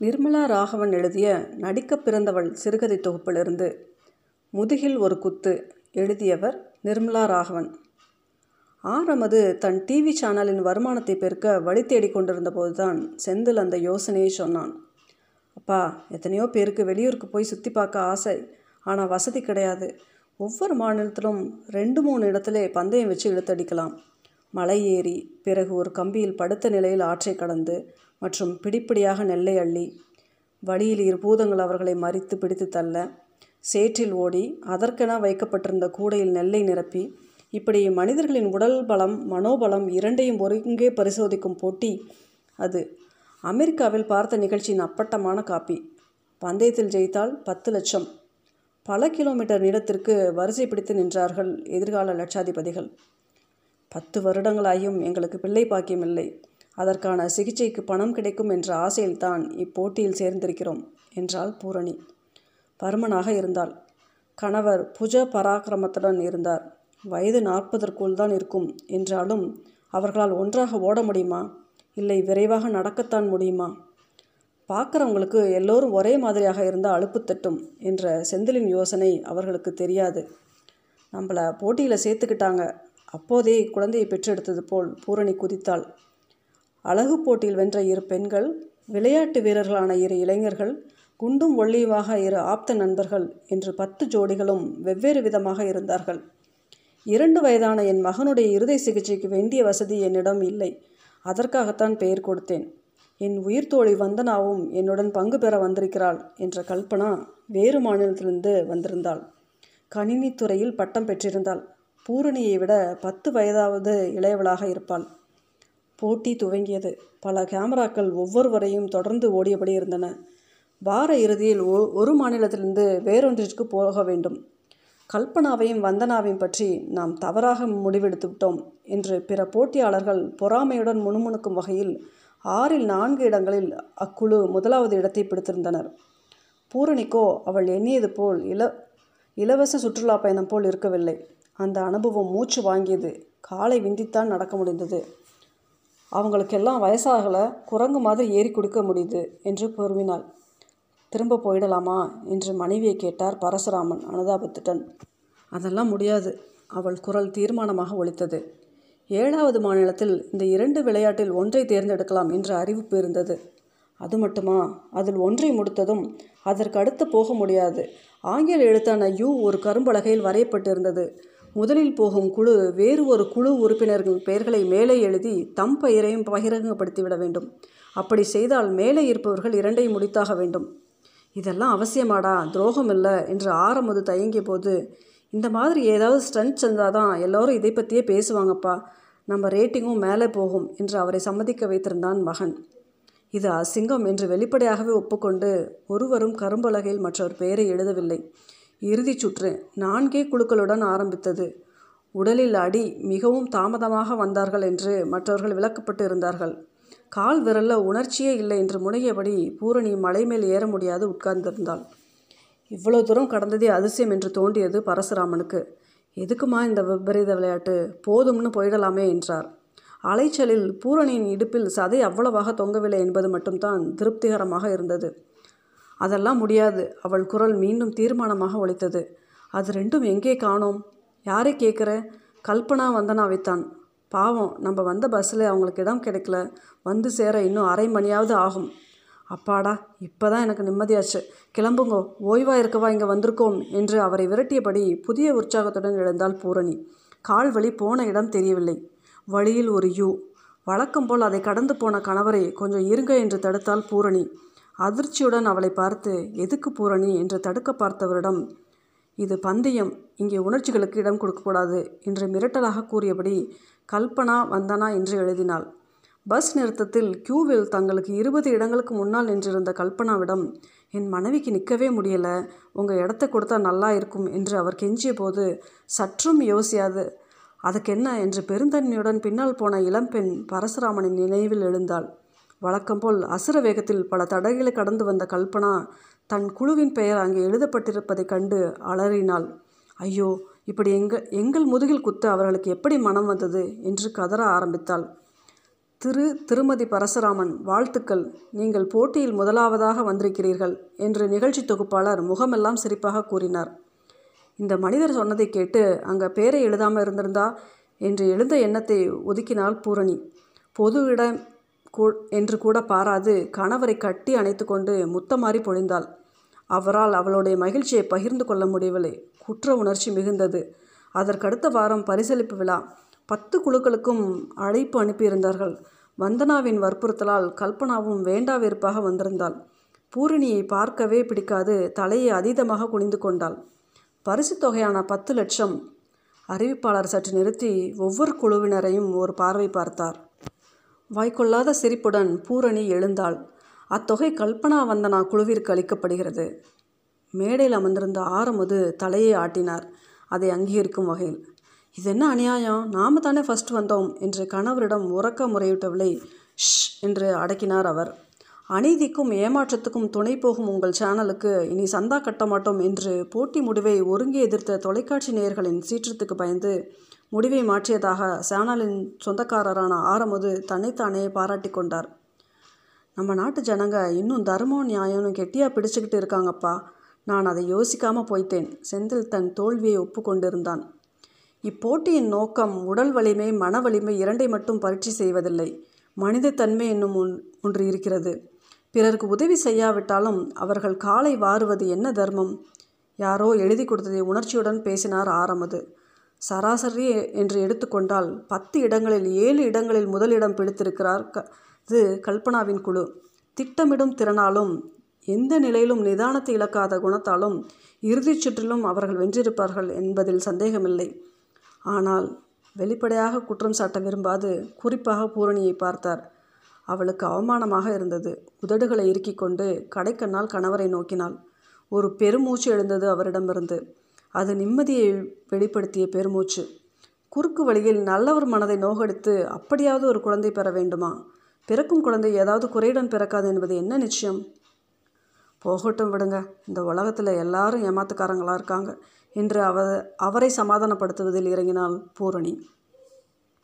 நிர்மலா ராகவன் எழுதிய நடிக்கப் பிறந்தவள் சிறுகதை தொகுப்பிலிருந்து முதுகில் ஒரு குத்து எழுதியவர் நிர்மலா ராகவன். ஆரமது தன் டிவி சேனலின் வருமானத்தை பெருக்க வழி தேடிக் கொண்டிருந்த போதுதான் செந்தில் அந்த யோசனையை சொன்னான். அப்பா எத்தனையோ பேருக்கு வெளியூருக்கு போய் சுற்றி பார்க்க ஆசை ஆனால் வசதி கிடையாது. ஒவ்வொரு மாநிலத்திலும் ரெண்டு மூணு இடத்துல பந்தயம் வச்சு இழுத்தடிக்கலாம். மலை ஏறி பிறகு ஒரு கம்பியில் படுத்த நிலையில் ஆற்றை கடந்து மற்றும் பிடிப்பிடியாக நெல்லை அள்ளி வழியில் இரு பூதங்கள் அவர்களை மறித்து பிடித்து தள்ள சேற்றில் ஓடி அதற்கென வைக்கப்பட்டிருந்த கூடையில் நெல்லை நிரப்பி இப்படி மனிதர்களின் உடல் பலம் மனோபலம் இரண்டையும் ஒருங்கே பரிசோதிக்கும் போட்டி அது. அமெரிக்காவில் பார்த்த நிகழ்ச்சியின் அப்பட்டமான காப்பி. பந்தயத்தில் ஜெயித்தால் பத்து லட்சம். பல கிலோமீட்டர் நீளத்திற்கு வரிசை பிடித்து நின்றார்கள் எதிர்கால லட்சாதிபதிகள். பத்து வருடங்களாயும் எங்களுக்கு பிள்ளை பாக்கியம் இல்லை. அதற்கான சிகிச்சைக்கு பணம் கிடைக்கும் என்ற ஆசையில்தான் இப்போட்டியில் சேர்ந்திருக்கிறோம் என்றாள் பூரணி. பருமனாக இருந்தாள். கணவர் புஜ பராக்கிரமத்துடன் இருந்தார். வயது நாற்பதற்குள் தான் இருக்கும் என்றாலும் அவர்களால் ஒன்றாக ஓட முடியுமா? இல்லை விரைவாக நடக்கத்தான் முடியுமா? பார்க்குறவங்களுக்கு எல்லோரும் ஒரே மாதிரியாக இருந்தால் அழுப்பு தட்டும் என்ற செந்திலின் யோசனை அவர்களுக்கு தெரியாது. நம்மளை போட்டியில் சேர்த்துக்கிட்டாங்க அப்போதே குழந்தையை பெற்றெடுத்தது போல் பூரணி குதித்தாள். அழகு போட்டியில் வென்ற இரு பெண்கள் விளையாட்டு வீரர்களான இரு இளைஞர்கள் குண்டும் ஒள்ளியுமாக இரு ஆப்த நண்பர்கள் என்று பத்து ஜோடிகளும் வெவ்வேறு விதமாக இருந்தார்கள். இரண்டு வயதான என் மகனுடைய இருதய சிகிச்சைக்கு வேண்டிய வசதி என்னிடம் இல்லை. அதற்காகத்தான் பெயர் கொடுத்தேன். என் உயிர் தோழி வந்தனாவும் என்னுடன் பங்கு பெற வந்திருக்கிறாள் என்ற கல்பனா வேறு மாநிலத்திலிருந்து வந்திருந்தாள். கணினித்துறையில் பட்டம் பெற்றிருந்தாள். பூரணியை விட பத்து வயதாவது இளையவளாக இருப்பாள். போட்டி துவங்கியது. பல கேமராக்கள் ஒவ்வொருவரையும் தொடர்ந்து ஓடியபடி இருந்தன. வார இறுதியில் ஒரு மாநிலத்திலிருந்து வேறொன்றிற்கு போக வேண்டும். கல்பனாவையும் வந்தனாவையும் பற்றி நாம் தவறாக முடிவெடுத்து விட்டோம் என்று பிற போட்டியாளர்கள் பொறாமையுடன் முணுமுணுக்கும் வகையில் ஆறில் நான்கு இடங்களில் அக்குழு முதலாவது இடத்தை பிடித்திருந்தனர். பூரணிக்கோ அவள் எண்ணியது போல் இல இலவச சுற்றுலா பயணம் போல் இருக்கவில்லை. அந்த அனுபவம் மூச்சு வாங்கியது. காலை விந்தித்தான் நடக்க முடிந்தது. அவங்களுக்கெல்லாம் வயசாகலை குரங்கு மாதிரி ஏறி கொடுக்க முடியுது என்று பொறுமினாள் திரும்ப போயிடலாமா? என்று மனைவியை கேட்டார் பரசுராமன் அனுதாபத்துடன். அதெல்லாம் முடியாது. அவள் குரல் தீர்மானமாக ஒழித்தது ஏழாவது மாநிலத்தில் இந்த இரண்டு விளையாட்டில் ஒன்றை தேர்ந்தெடுக்கலாம் என்ற அறிவிப்பு இருந்தது. அது மட்டுமா? அதில் ஒன்றை முடித்ததும் அதற்கு அடுத்து போக முடியாது. ஆங்கில எழுத்தான யூ ஒரு கரும்பலகையில் வரையப்பட்டிருந்தது. முதலில் போகும் குழு வேறு ஒரு குழு உறுப்பினர்கள் பெயர்களை மேலே எழுதி தம் பெயரையும் பகிரங்கப்படுத்திவிட வேண்டும். அப்படி செய்தால் மேலே இருப்பவர்கள் இரண்டையும் முடித்தாக வேண்டும். இதெல்லாம் அவசியமாடா துரோகம் இல்லை என்று ஆரம்பது தயங்கிய போது இந்த மாதிரி ஏதாவது ஸ்டண்ட் செஞ்சால் தான் எல்லோரும் இதை பற்றியே பேசுவாங்கப்பா. நம்ம ரேட்டிங்கும் மேலே போகும் என்று அவரை சம்மதிக்க வைத்திருந்தான் மகன். இது அசிங்கம் என்று வெளிப்படையாகவே ஒப்புக்கொண்டு ஒருவரும் கரும்பலகையில் மற்றவர் பெயரை எழுதவில்லை. இறுதிச் சுற்று நான்கே குழுக்களுடன் ஆரம்பித்தது. உடலில் அடி மிகவும் தாமதமாக வந்தார்கள் என்று மற்றவர்கள் விளக்கப்பட்டு இருந்தார்கள். கால் விரல்ல உணர்ச்சியே இல்லை என்று முனையபடி பூரணி மலை மேல் ஏற முடியாது உட்கார்ந்திருந்தாள். இவ்வளோ தூரம் கடந்ததே அதிசயம் என்று தோண்டியது பரசுராமனுக்கு. எதுக்குமா இந்த விபரீத விளையாட்டு? போதும்னு போயிடலாமே என்றார். அலைச்சலில் பூரணியின் இடுப்பில் சதை அவ்வளவாக தொங்கவில்லை என்பது மட்டும்தான் திருப்திகரமாக இருந்தது. அதெல்லாம் முடியாது. அவள் குரல் மீண்டும் தீர்மானமாக ஒழித்தது அது ரெண்டும் எங்கே காணோம்? யாரை கேட்குற? கல்பனா வந்தனாவைத்தான். பாவம் நம்ம வந்த பஸ்ஸில் அவங்களுக்கு இடம் கிடைக்கல. வந்து சேர இன்னும் அரை மணியாவது ஆகும். அப்பாடா இப்போ தான் எனக்கு நிம்மதியாச்சு. கிளம்புங்கோ. ஓய்வாக இருக்கவா இங்கே வந்திருக்கோம் என்று அவரை விரட்டியபடி புதிய உற்சாகத்துடன் எழுந்தாள் பூரணி. கால் வழி போன இடம் தெரியவில்லை. வழியில் ஒரு யூ. வழக்கம் போல் அதை கடந்து போன கணவரை கொஞ்சம் இருங்க என்று தடுத்தாள் பூரணி. அதிர்ச்சியுடன் அவளை பார்த்து எதுக்கு பூரணி என்று தடுக்க பார்த்தவரிடம் இது பந்தயம். இங்கே உணர்ச்சிகளுக்கு இடம் கொடுக்கக்கூடாது என்று மிரட்டலாக கூறியபடி கல்பனா வந்தனா? என்று எழுதினாள். பஸ் நிறுத்தத்தில் கியூவில் தங்களுக்கு இருபது இடங்களுக்கு முன்னால் நின்றிருந்த கல்பனாவிடம் என் மனைவிக்கு நிற்கவே முடியலை. உங்கள் இடத்த கொடுத்தா நல்லா இருக்கும் என்று அவர் கெஞ்சிய போது சற்றும் யோசியாது. அதுக்கென்ன என்று பெருந்தன்மையுடன் பின்னால் போன இளம்பெண் பரசுராமனின் நினைவில் எழுந்தாள். வழக்கம்போல் அசுர வேகத்தில் பல தடைகளை கடந்து வந்த கல்பனா தன் குழுவின் பெயர் அங்கே எழுதப்பட்டிருப்பதைக் கண்டு அலறினாள். ஐயோ இப்படி எங்கள் எங்கள் முதுகில் குத்த அவர்களுக்கு எப்படி மனம் வந்தது? என்று கதற ஆரம்பித்தாள். திரு திருமதி பரசுராமன் வாழ்த்துக்கள். நீங்கள் போட்டியில் முதலாவதாக வந்திருக்கிறீர்கள் என்று நிகழ்ச்சி தொகுப்பாளர் முகமெல்லாம் சிரிப்பாக கூறினார். இந்த மனிதர் சொன்னதை கேட்டு அங்கே பேரை எழுதாமல் இருந்திருந்தா? என்று எழுந்த எண்ணத்தை ஒதுக்கினாள் பூரணி. பொது இடம் என்று கூட பாராது. கணவரை கட்டி அணைத்து கொண்டு முத்தமாறி பொழிந்தாள். அவரால் அவளுடைய மகிழ்ச்சியை பகிர்ந்து கொள்ள முடியவில்லை. குற்ற உணர்ச்சி மிகுந்தது. அதற்கடுத்த வாரம் பரிசளிப்பு விழா. பத்து குழுக்களுக்கும் அழைப்பு அனுப்பியிருந்தார்கள். வந்தனாவின் வற்புறுத்தலால் கல்பனாவும் வேண்டா வெறுப்பாக வந்திருந்தாள். பூரணியை பார்க்கவே பிடிக்காது. தலையை அதீதமாக குனிந்து கொண்டாள். பரிசு தொகையான பத்து லட்சம் அறிவிப்பாளர் சற்று நிறுத்தி ஒவ்வொரு குழுவினரையும் ஒரு பார்வை பார்த்தார். வாய்க்கொள்ளாத சிரிப்புடன் பூரணி எழுந்தாள். அத்தொகை கல்பனா வந்தனா குழுவிற்கு அளிக்கப்படுகிறது. மேடையில் அமர்ந்திருந்த ஆரமுது தலையை ஆட்டினார். அதை அங்கீகரிக்கும் வகையில் இது என்ன அநியாயம்? நாம தானே ஃபர்ஸ்ட் வந்தோம் என்று கணவரிடம் உறக்க முறையிட்டவளை ஷ் என்று அடக்கினார் அவர். அநீதிக்கும் ஏமாற்றத்துக்கும் துணை போகும் உங்கள் சேனலுக்கு இனி சந்தா கட்ட மாட்டோம் என்று போட்டி முடிவை ஒருங்கே எதிர்த்த தொலைக்காட்சி நேயர்களின் சீற்றத்துக்கு பயந்து முடிவை மாற்றியதாக சேனலின் சொந்தக்காரரான ஆரமுது தன்னைத்தானே பாராட்டி கொண்டார். நம்ம நாட்டு ஜனங்க இன்னும் தர்மம் நியாயம்னு கெட்டியாக பிடிச்சுக்கிட்டு இருக்காங்கப்பா. நான் அதை யோசிக்காமல் போய்த்தேன். செந்தில் தன் தோல்வியை ஒப்புக்கொண்டிருந்தான் இப்போட்டியின் நோக்கம் உடல் வலிமை மன வலிமை இரண்டை மட்டும் பரீட்சை செய்வதில்லை. மனித தன்மை என்னும் ஒன்று இருக்கிறது. பிறருக்கு உதவி செய்யாவிட்டாலும் அவர்கள் காலை வாருவது என்ன தர்மம்? யாரோ எழுதி கொடுத்ததை உணர்ச்சியுடன் பேசினார் ஆரமது. சராசரி என்று எடுத்துக்கொண்டால் பத்து இடங்களில் ஏழு இடங்களில் முதலிடம் பிடித்திருக்கிறார் க இது கல்பனாவின் குழு. திட்டமிடும் திறனாலும் எந்த நிலையிலும் நிதானத்தை இழக்காத குணத்தாலும் இறுதிச் சுற்றிலும் அவர்கள் வென்றிருப்பார்கள் என்பதில் சந்தேகமில்லை. ஆனால் வெளிப்படையாக குற்றம் சாட்ட விரும்பாது குறிப்பாக பூரணியை பார்த்தார். அவளுக்கு அவமானமாக இருந்தது. உதடுகளை இறுக்கிக் கொண்டு கடைக்கண்ணால் கணவரை நோக்கினாள். ஒரு பெருமூச்சு எழுந்தது அவரிடமிருந்து. அது நிம்மதியை வெளிப்படுத்திய பெருமூச்சு. குறுக்கு வழியில் நல்லவர் மனதை நோகடித்து அப்படியாவது ஒரு குழந்தை பெற வேண்டுமா? பிறக்கும் குழந்தை ஏதாவது குறையுடன் பிறக்காது என்பது என்ன நிச்சயம்? போகட்டும் விடுங்க. இந்த உலகத்தில் எல்லாரும் ஏமாத்துக்காரங்களாக இருக்காங்க. என்று அவ அவரை சமாதானப்படுத்துவதில் இறங்கினாள் பூரணி.